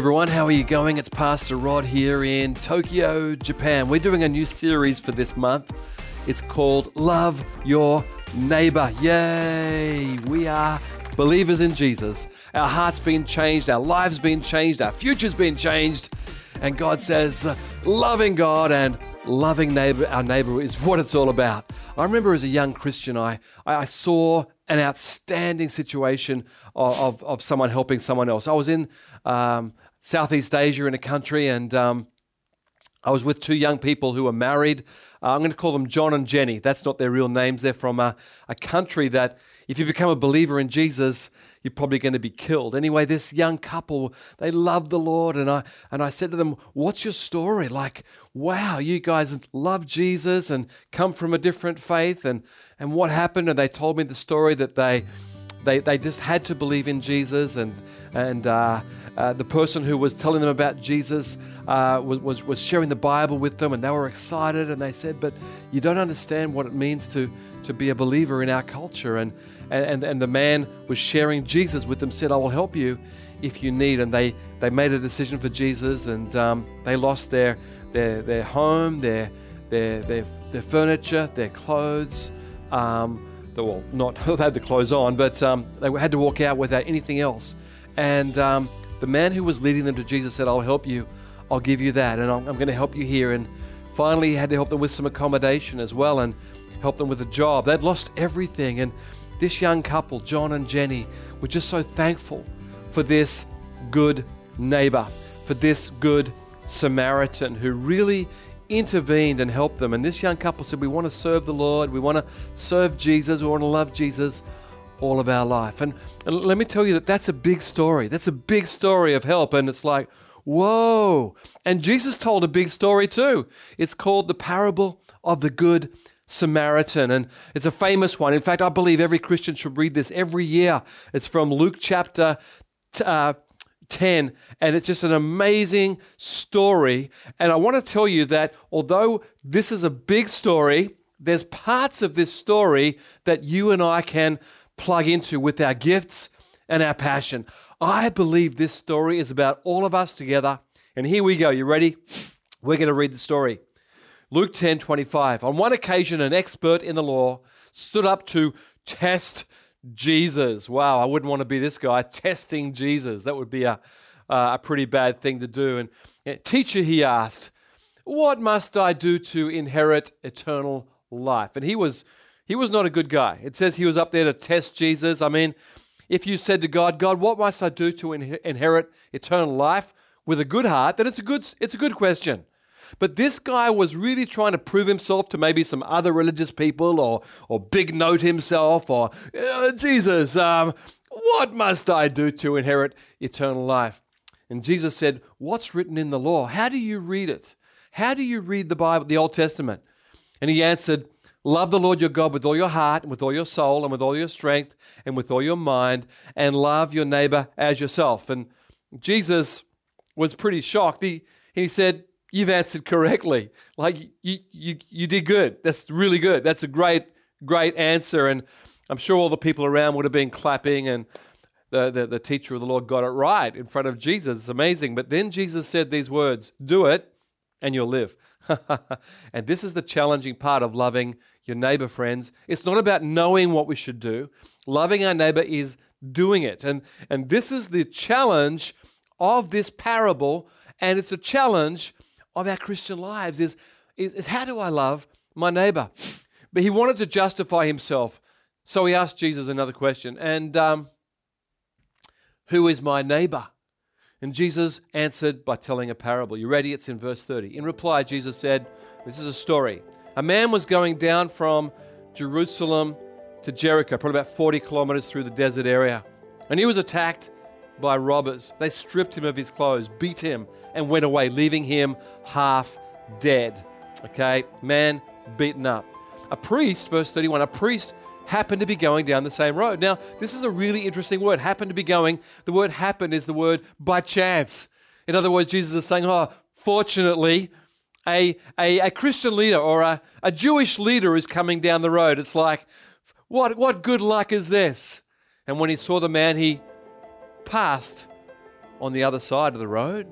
everyone. How are you going? It's Pastor Rod here in Tokyo, Japan. We're doing a new series for this month. It's called Love Your Neighbor. Yay! We are believers in Jesus. Our hearts been changed, our lives been changed, our future's been changed. And God says, loving God and loving neighbor, our neighbor is what it's all about. I remember as a young Christian, I, I saw an outstanding situation of, of, of, someone helping someone else. I was in um, Southeast Asia in a country and um, I was with two young people who were married. Uh, I'm going to call them John and Jenny. That's not their real names. They're from a, a country that, if you become a believer in Jesus, you're probably going to be killed. Anyway, this young couple, they love the Lord. And I, and I said to them, What's your story? Like, wow, you guys love Jesus and come from a different faith. And, and what happened? And they told me the story that they they, they just had to believe in Jesus, and, and uh, uh, the person who was telling them about Jesus uh, was, was, was sharing the Bible with them, and they were excited. And they said, But you don't understand what it means to, to be a believer in our culture. And, and, and the man was sharing Jesus with them, said, I will help you if you need. And they, they made a decision for Jesus, and um, they lost their, their, their home, their, their, their, their furniture, their clothes. Um, well, not they had the clothes on, but um, they had to walk out without anything else. And um, the man who was leading them to Jesus said, I'll help you. I'll give you that. And I'm, I'm going to help you here. And finally, he had to help them with some accommodation as well and help them with a job. They'd lost everything. And this young couple, John and Jenny, were just so thankful for this good neighbor, for this good Samaritan who really intervened and helped them. And this young couple said, We want to serve the Lord, we want to serve Jesus, we want to love Jesus all of our life. And, and let me tell you that that's a big story. That's a big story of help. And it's like, whoa. And Jesus told a big story too. It's called the parable of the Good Samaritan. And it's a famous one. In fact, I believe every Christian should read this every year. It's from Luke chapter uh, 10, and it's just an amazing story. And I want to tell you that although this is a big story, there's parts of this story that you and I can plug into with our gifts and our passion. I believe this story is about all of us together. And here we go. You ready? We're going to read the story. Luke 10 25. On one occasion, an expert in the law stood up to test Jesus. Wow, I wouldn't want to be this guy testing Jesus. That would be a, uh, a pretty bad thing to do. And teacher, he asked, "What must I do to inherit eternal life?" And he was he was not a good guy. It says he was up there to test Jesus. I mean, if you said to God, "God, what must I do to inherit eternal life?" with a good heart, then it's a good it's a good question. But this guy was really trying to prove himself to maybe some other religious people or, or big note himself or, uh, Jesus, um, what must I do to inherit eternal life? And Jesus said, What's written in the law? How do you read it? How do you read the Bible, the Old Testament? And he answered, Love the Lord your God with all your heart, and with all your soul, and with all your strength, and with all your mind, and love your neighbor as yourself. And Jesus was pretty shocked. He, he said, you've answered correctly. Like you, you, you did good. That's really good. That's a great, great answer. And I'm sure all the people around would have been clapping and the, the, the teacher of the Lord got it right in front of Jesus. It's amazing. But then Jesus said these words, do it and you'll live. and this is the challenging part of loving your neighbor, friends. It's not about knowing what we should do. Loving our neighbor is doing it. And, and this is the challenge of this parable. And it's a challenge of our Christian lives is, is, is how do I love my neighbor? But he wanted to justify himself. So he asked Jesus another question. And um, who is my neighbor? And Jesus answered by telling a parable. You ready? It's in verse 30. In reply, Jesus said, This is a story. A man was going down from Jerusalem to Jericho, probably about 40 kilometers through the desert area. And he was attacked by robbers. They stripped him of his clothes, beat him, and went away, leaving him half dead. Okay, man beaten up. A priest, verse 31, a priest happened to be going down the same road. Now, this is a really interesting word. Happened to be going. The word happen is the word by chance. In other words, Jesus is saying, oh, fortunately, a, a, a Christian leader or a, a Jewish leader is coming down the road. It's like, what, what good luck is this? And when he saw the man, he passed on the other side of the road?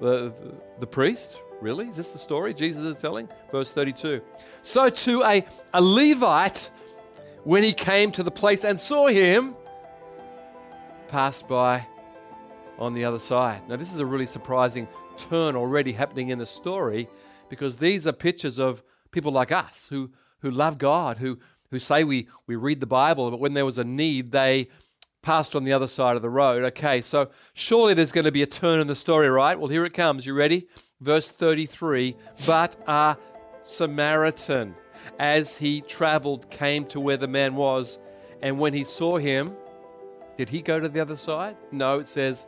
The, the, the priest? Really? Is this the story Jesus is telling? Verse 32. So to a, a Levite, when he came to the place and saw him, passed by on the other side. Now, this is a really surprising turn already happening in the story because these are pictures of people like us who, who love God, who, who say we, we read the Bible, but when there was a need, they passed on the other side of the road. Okay, so surely there's going to be a turn in the story, right? Well, here it comes. You ready? Verse 33 But a Samaritan, as he traveled, came to where the man was, and when he saw him, did he go to the other side? No, it says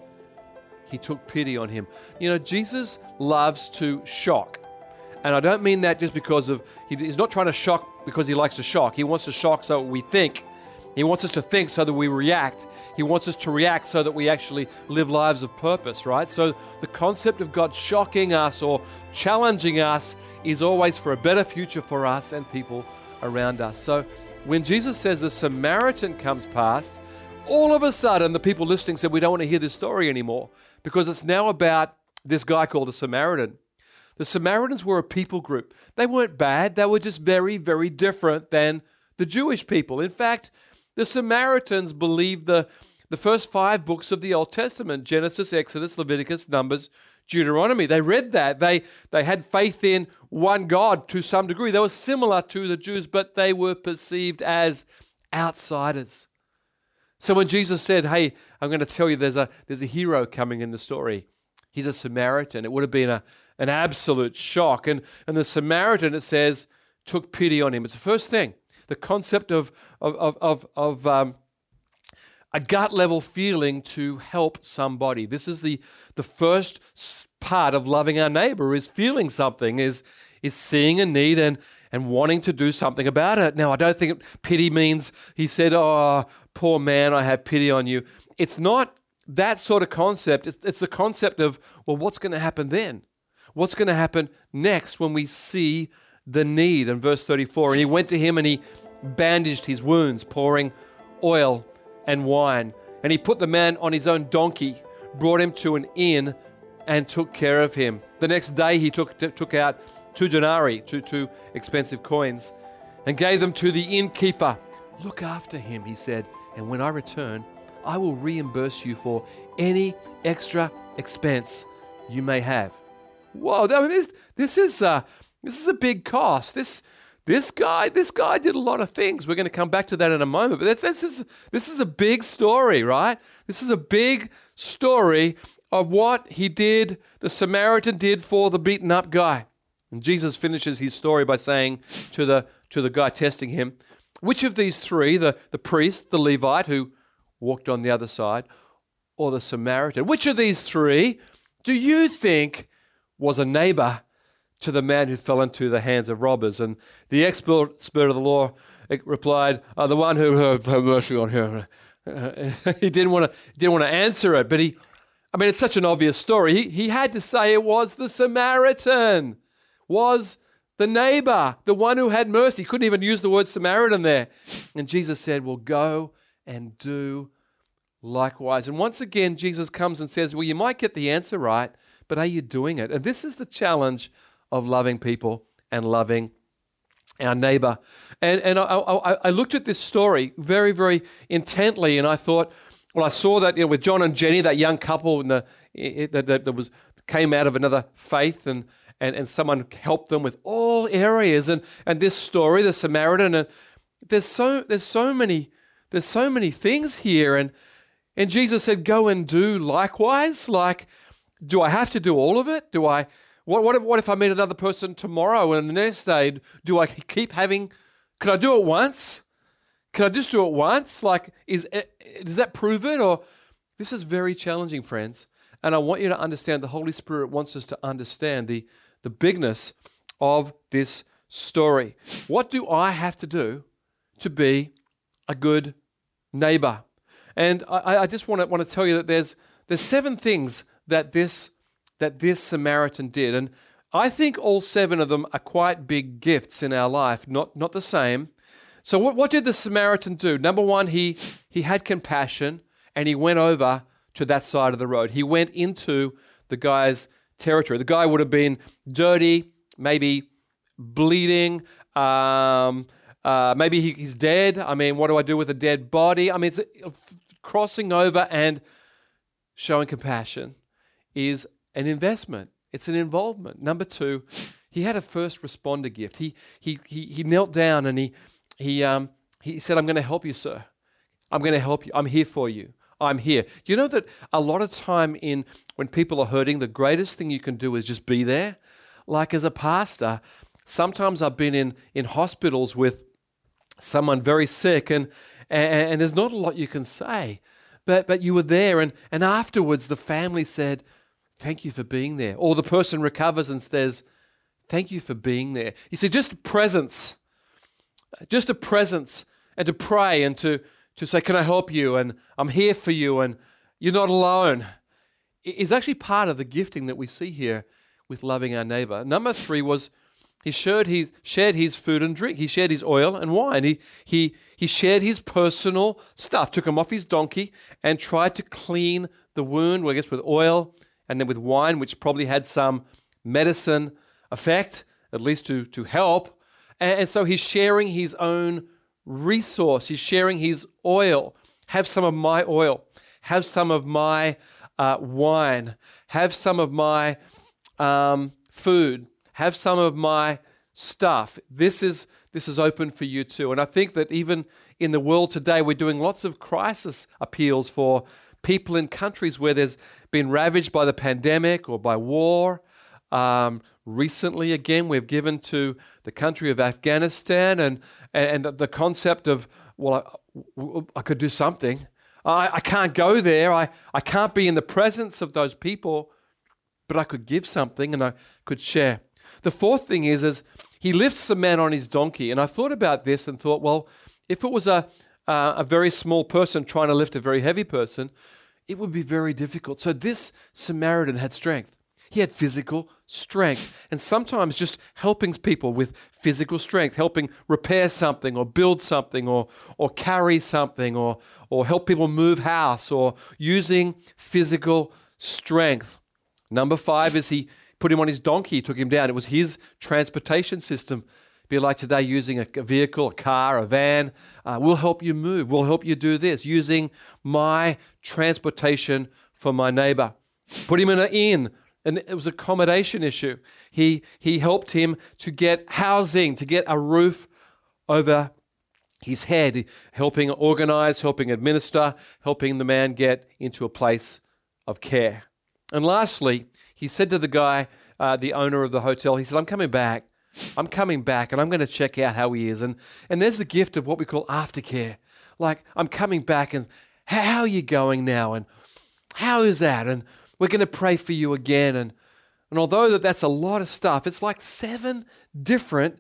he took pity on him. You know, Jesus loves to shock. And I don't mean that just because of, he's not trying to shock because he likes to shock. He wants to shock so we think. He wants us to think so that we react. He wants us to react so that we actually live lives of purpose, right? So the concept of God shocking us or challenging us is always for a better future for us and people around us. So when Jesus says the Samaritan comes past, all of a sudden the people listening said, We don't want to hear this story anymore because it's now about this guy called a Samaritan. The Samaritans were a people group. They weren't bad, they were just very, very different than the Jewish people. In fact, the Samaritans believed the, the first five books of the Old Testament Genesis, Exodus, Leviticus, Numbers, Deuteronomy. They read that. They, they had faith in one God to some degree. They were similar to the Jews, but they were perceived as outsiders. So when Jesus said, Hey, I'm going to tell you there's a, there's a hero coming in the story, he's a Samaritan, it would have been a, an absolute shock. And, and the Samaritan, it says, took pity on him. It's the first thing. The concept of, of, of, of, of um, a gut level feeling to help somebody. This is the, the first part of loving our neighbor is feeling something, is, is seeing a need and, and wanting to do something about it. Now, I don't think pity means he said, Oh, poor man, I have pity on you. It's not that sort of concept. It's, it's the concept of, well, what's going to happen then? what's going to happen next when we see the need. In verse 34, and he went to him and he bandaged his wounds, pouring oil and wine. And he put the man on his own donkey, brought him to an inn, and took care of him. The next day he took, t- took out two denarii, two, two expensive coins, and gave them to the innkeeper. Look after him, he said, and when I return, I will reimburse you for any extra expense you may have. Whoa, this, this is uh, this is a big cost. This this guy this guy did a lot of things. We're going to come back to that in a moment. But this, this is this is a big story, right? This is a big story of what he did, the Samaritan did for the beaten up guy. And Jesus finishes his story by saying to the to the guy testing him, which of these three, the, the priest, the Levite who walked on the other side, or the Samaritan, which of these three do you think was a neighbor to the man who fell into the hands of robbers. And the expert spirit of the law eh, replied, oh, "The one who have mercy on him." he didn't want to didn't want to answer it, but he, I mean, it's such an obvious story. He he had to say it was the Samaritan, was the neighbor, the one who had mercy. He couldn't even use the word Samaritan there. And Jesus said, "Well, go and do." Likewise. And once again, Jesus comes and says, Well, you might get the answer right, but are you doing it? And this is the challenge of loving people and loving our neighbor. And, and I, I, I, looked at this story very, very intently, and I thought, well, I saw that you know, with John and Jenny, that young couple in the, that, that, was came out of another faith, and, and, and someone helped them with all areas. And, and this story, the Samaritan, and there's so there's so many there's so many things here, and and Jesus said, "Go and do likewise." Like do I have to do all of it? Do I? What, what, if, what if I meet another person tomorrow and the next day, do I keep having, can I do it once? Can I just do it once? Like, is eh, eh, does that prove it? Or this is very challenging, friends. And I want you to understand the Holy Spirit wants us to understand the, the bigness of this story. What do I have to do to be a good neighbor? And I, I just want to, want to tell you that there's, there's seven things that this that this Samaritan did. And I think all seven of them are quite big gifts in our life, not, not the same. So, what, what did the Samaritan do? Number one, he, he had compassion and he went over to that side of the road. He went into the guy's territory. The guy would have been dirty, maybe bleeding. Um, uh, maybe he, he's dead. I mean, what do I do with a dead body? I mean, it's uh, crossing over and showing compassion is an investment. It's an involvement. Number two, he had a first responder gift. He he he, he knelt down and he he um he said, "I'm going to help you, sir. I'm going to help you. I'm here for you. I'm here." You know that a lot of time in when people are hurting, the greatest thing you can do is just be there. Like as a pastor, sometimes I've been in in hospitals with someone very sick and and, and there's not a lot you can say. But but you were there and and afterwards the family said, "Thank you for being there." Or the person recovers and says, Thank you for being there. You see, just presence, just a presence, and to pray and to, to say, Can I help you? And I'm here for you, and you're not alone, is actually part of the gifting that we see here with loving our neighbor. Number three was he shared his, shared his food and drink. He shared his oil and wine. He, he, he shared his personal stuff, took him off his donkey, and tried to clean the wound, well, I guess, with oil and then with wine, which probably had some medicine effect, at least to, to help. And, and so he's sharing his own resource. He's sharing his oil. Have some of my oil. Have some of my uh, wine. Have some of my um, food. Have some of my stuff. This is this is open for you too. And I think that even in the world today, we're doing lots of crisis appeals for people in countries where there's been ravaged by the pandemic or by war, um, recently, again, we've given to the country of Afghanistan, and, and the concept of, well, I, I could do something. I, I can't go there. I, I can't be in the presence of those people, but I could give something and I could share. The fourth thing is, is he lifts the man on his donkey. And I thought about this and thought, well, if it was a, uh, a very small person trying to lift a very heavy person, it would be very difficult. So this Samaritan had strength. He had physical strength. And sometimes just helping people with physical strength, helping repair something or build something or, or carry something or, or help people move house or using physical strength. Number five is he put him on his donkey, took him down. It was his transportation system. Be like today using a, vehicle, a car, a van. Uh, we'll help you move. We'll help you do this using my transportation for my neighbor. Put him in an inn, and it was accommodation issue. He, he helped him to get housing, to get a roof over his head, helping organize, helping administer, helping the man get into a place of care. And lastly, he said to the guy, uh, the owner of the hotel, he said, I'm coming back. I'm coming back and I'm going to check out how he is. And, and there's the gift of what we call aftercare. Like, I'm coming back and how are you going now? And how is that? And we're going to pray for you again. And, and although that that's a lot of stuff, it's like seven different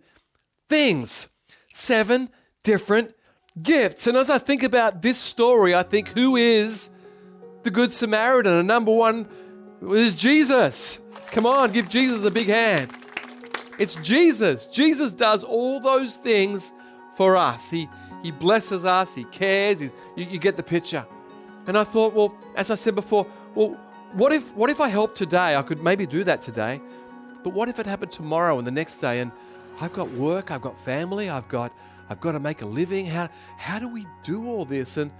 things, seven different gifts. And as I think about this story, I think who is the Good Samaritan? And number one is Jesus. Come on, give Jesus a big hand. It's Jesus. Jesus does all those things for us. He, he blesses us, He cares. you, you get the picture. And I thought, well, as I said before, well, what if what if I help today? I could maybe do that today. But what if it happened tomorrow and the next day and I've got work, I've got family, I've got I've got to make a living. How how do we do all this? And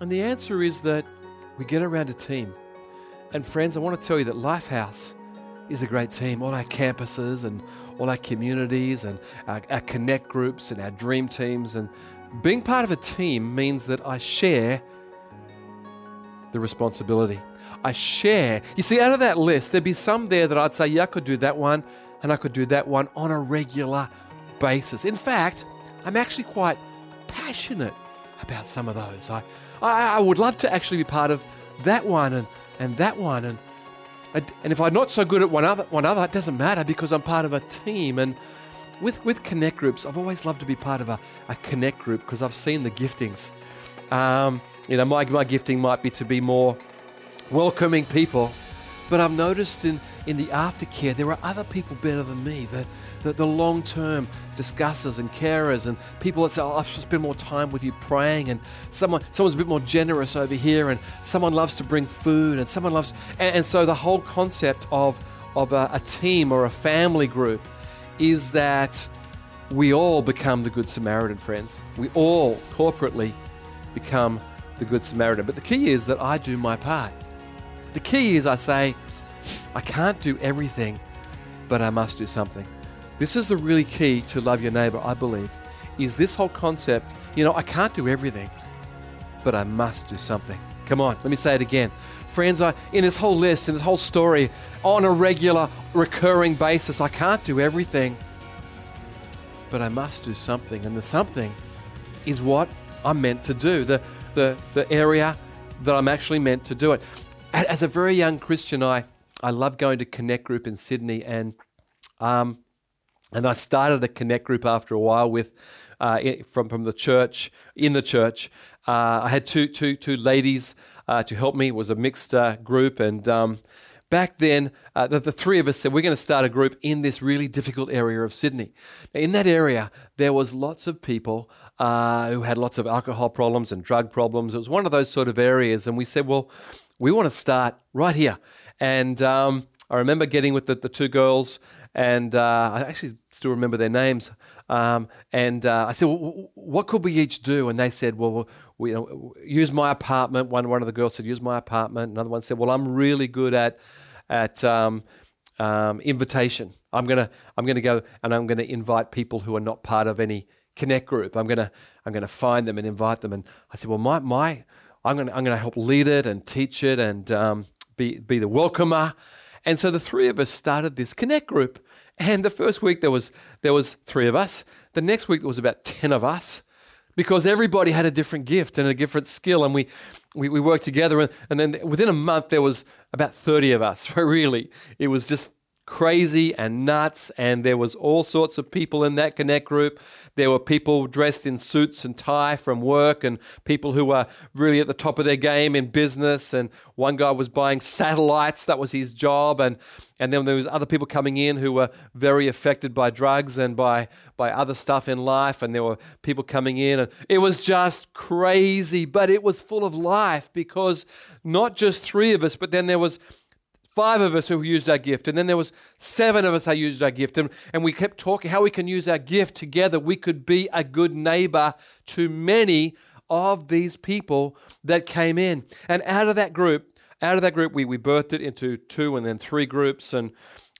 and the answer is that we get around a team. And friends, I want to tell you that Lifehouse is a great team. All our campuses and all our communities and our, our connect groups and our dream teams and being part of a team means that I share the responsibility. I share. You see, out of that list, there'd be some there that I'd say, yeah, I could do that one, and I could do that one on a regular basis. In fact, I'm actually quite passionate about some of those. I, I, I would love to actually be part of that one and, and that one. And, and if I'm not so good at one other, one other, it doesn't matter because I'm part of a team. And with, with connect groups, I've always loved to be part of a, a connect group because I've seen the giftings. Um, you know, my, my gifting might be to be more welcoming people. But I've noticed in, in the aftercare, there are other people better than me. The, the, the long term discussers and carers and people that say, oh, just spend more time with you praying. And someone, someone's a bit more generous over here. And someone loves to bring food. And someone loves. And, and so the whole concept of, of a, a team or a family group is that we all become the Good Samaritan, friends. We all corporately become the Good Samaritan. But the key is that I do my part. The key is I say, I can't do everything, but I must do something. This is the really key to love your neighbor, I believe, is this whole concept, you know, I can't do everything, but I must do something. Come on, let me say it again. Friends, I, in this whole list, in this whole story, on a regular, recurring basis, I can't do everything, but I must do something. And the something is what I'm meant to do, the, the, the area that I'm actually meant to do it as a very young Christian, I, I loved going to Connect Group in Sydney, and um, and I started a Connect Group after a while with uh, from from the church in the church. Uh, I had two two two ladies uh, to help me. It was a mixed uh, group, and um, back then uh, the, the, three of us said we're going to start a group in this really difficult area of Sydney. In that area, there was lots of people uh, who had lots of alcohol problems and drug problems. It was one of those sort of areas, and we said, well we want to start right here. And um, I remember getting with the, the two girls, and uh, I actually still remember their names. Um, and uh, I said, well, "What could we each do?" And they said, "Well, we you know, use my apartment." One one of the girls said, "Use my apartment." Another one said, "Well, I'm really good at at um, um, invitation. I'm gonna I'm gonna go and I'm gonna invite people who are not part of any connect group. I'm gonna I'm gonna find them and invite them." And I said, "Well, my my I'm going to, I'm to help lead it and teach it and um, be, be the welcomer. And so the three of us started this connect group. And the first week there was there was three of us. The next week there was about ten of us, because everybody had a different gift and a different skill, and we we, we worked together. And, and then within a month there was about thirty of us. Really, it was just crazy and nuts, and there was all sorts of people in that connect group. There were people dressed in suits and tie from work, and people who were really at the top of their game in business. And one guy was buying satellites; that was his job. And and then there was other people coming in who were very affected by drugs and by by other stuff in life. And there were people coming in, and it was just crazy, but it was full of life because not just three of us, but then there was five of us who used our gift, and then there was seven of us who used our gift, and, and we kept talking how we can use our gift together. We could be a good neighbor to many of these people that came in. And out of that group, out of that group, we, we birthed it into two and then three groups, and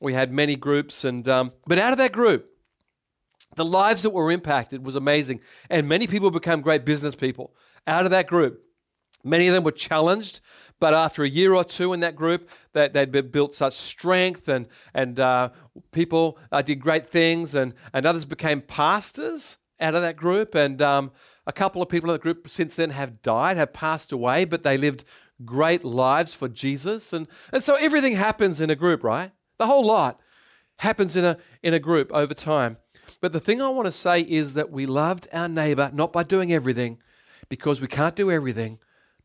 we had many groups. And um, but out of that group, the lives that were impacted was amazing, and many people became great business people out of that group. Many of them were challenged, but after a year or two in that group, they, they'd built such strength, and, and uh, people uh, did great things, and, and others became pastors out of that group. And um, a couple of people in the group since then have died, have passed away, but they lived great lives for Jesus. And, and so everything happens in a group, right? The whole lot happens in a, in a group over time. But the thing I want to say is that we loved our neighbor not by doing everything, because we can't do everything,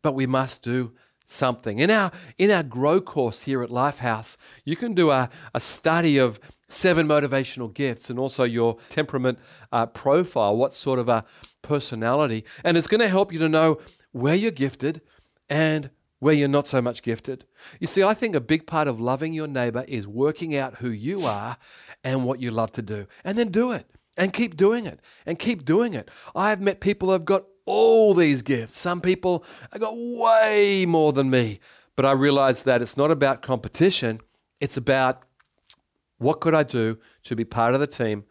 but we must do something. In our in our grow course here at Lifehouse, you can do a, a study of seven motivational gifts and also your temperament uh, profile, what sort of a personality, and it's going to help you to know where you're gifted and where you're not so much gifted. You see, I think a big part of loving your neighbor is working out who you are and what you love to do, and then do it and keep doing it and keep doing it. I've met people who've got all these gifts. Some people have got way more than me. But I realized that it's not about competition, it's about what could I do to be part of the team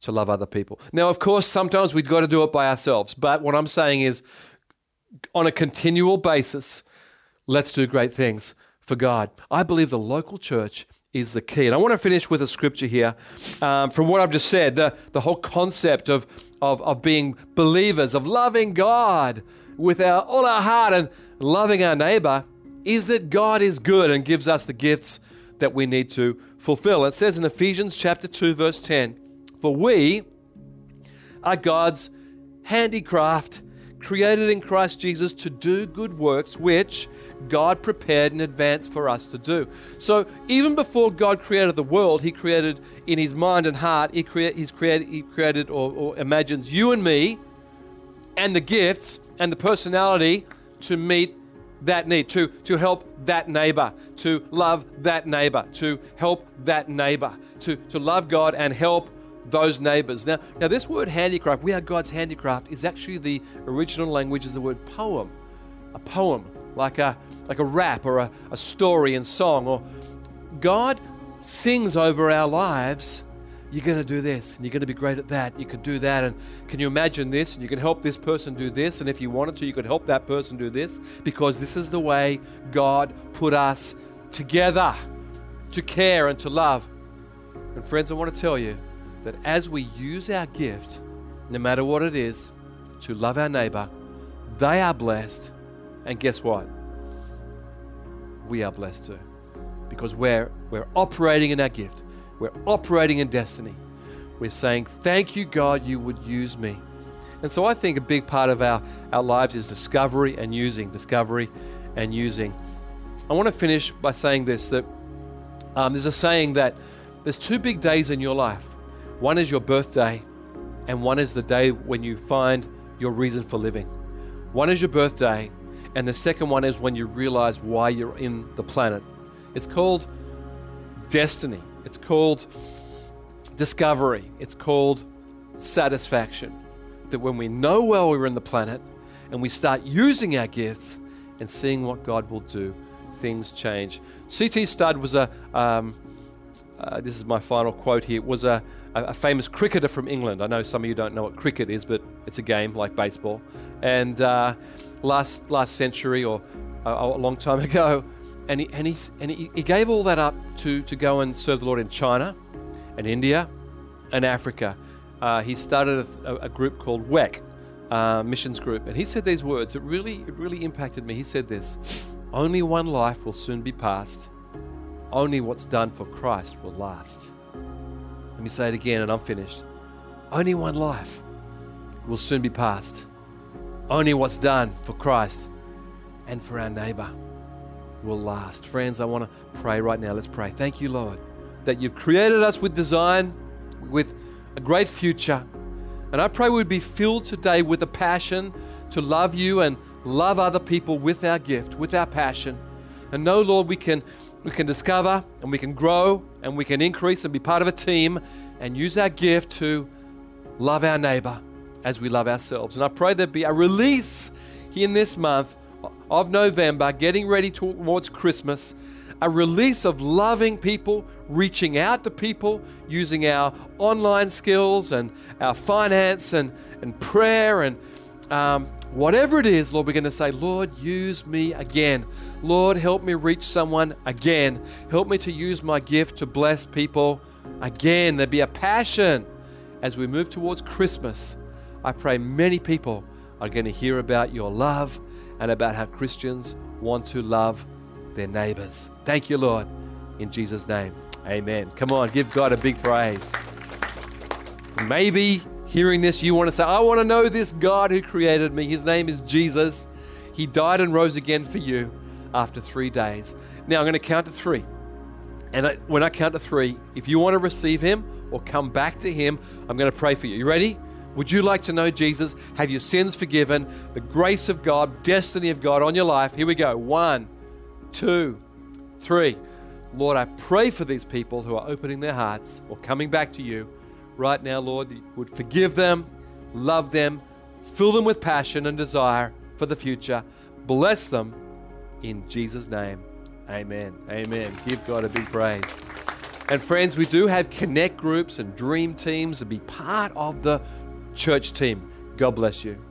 to love other people. Now, of course, sometimes we've got to do it by ourselves. But what I'm saying is, on a continual basis, let's do great things for God. I believe the local church is the key. And I want to finish with a scripture here um, from what I've just said the, the whole concept of, of, of being believers, of loving God with our, all our heart and loving our neighbor is that God is good and gives us the gifts that we need to fulfill. It says in Ephesians chapter 2 verse 10, "For we are God's handicraft, created in Christ Jesus to do good works, which God prepared in advance for us to do. So even before God created the world, He created in His mind and heart, He, crea- he's created, he created or, or imagines you and me and the gifts and the personality to meet that need, to, to help that neighbor, to love that neighbor, to help that neighbor, to, to love God and help those neighbors. Now, now this word handicraft, we are God's handicraft, is actually the original language is the word poem. A poem, like a like a rap or a, a story and song. Or God sings over our lives you're going to do this and you're going to be great at that. You can do that. And can you imagine this? And you can help this person do this. And if you wanted to, you could help that person do this because this is the way God put us together to care and to love. And friends, I want to tell you that as we use our gift, no matter what it is, to love our neighbor, they are blessed. And guess what? We are blessed too because we're, we're operating in our gift. We're operating in destiny. We're saying, Thank you, God, you would use me. And so I think a big part of our, our lives is discovery and using, discovery and using. I want to finish by saying this that um, there's a saying that there's two big days in your life one is your birthday, and one is the day when you find your reason for living. One is your birthday, and the second one is when you realize why you're in the planet. It's called destiny. It's called discovery. It's called satisfaction. That when we know well we're in the planet and we start using our gifts and seeing what God will do, things change. C.T. Studd was a, um, uh, this is my final quote here, was a, a, famous cricketer from England. I know some of you don't know what cricket is, but it's a game like baseball. And uh, last, last century or a, a long time ago, and he, and, he, and he gave all that up to, to go and serve the Lord in China and India and Africa. Uh, he started a, a, group called WEC, uh, Missions Group, and he said these words. It really, it really impacted me. He said this Only one life will soon be passed, only what's done for Christ will last. Let me say it again, and I'm finished. Only one life will soon be passed, only what's done for Christ and for our neighbor will last. Friends, I want to pray right now. Let's pray. Thank you, Lord, that you've created us with design, with a great future. And I pray we'd be filled today with a passion to love you and love other people with our gift, with our passion. And know, Lord, we can we can discover and we can grow and we can increase and be part of a team and use our gift to love our neighbor as we love ourselves. And I pray there be a release in this month of November, getting ready towards Christmas, a release of loving people, reaching out to people, using our online skills and our finance and, and prayer and um, whatever it is, Lord, we're going to say, Lord, use me again. Lord, help me reach someone again. Help me to use my gift to bless people again. There'd be a passion as we move towards Christmas. I pray many people are going to hear about your love and about how Christians want to love their neighbors. Thank you, Lord. In Jesus' name, amen. Come on, give God a big praise. Maybe hearing this, you want to say, I want to know this God who created me. His name is Jesus. He died and rose again for you after three days. Now, I'm going to count to three. And I, when I count to three, if you want to receive Him or come back to Him, I'm going to pray for you. You ready? Would you like to know Jesus? Have your sins forgiven? The grace of God, destiny of God on your life? Here we go. One, two, three. Lord, I pray for these people who are opening their hearts or coming back to you right now, Lord, you would forgive them, love them, fill them with passion and desire for the future. Bless them in Jesus' name. Amen. Amen. Give God a big praise. And friends, we do have connect groups and dream teams to be part of the church team. God bless you.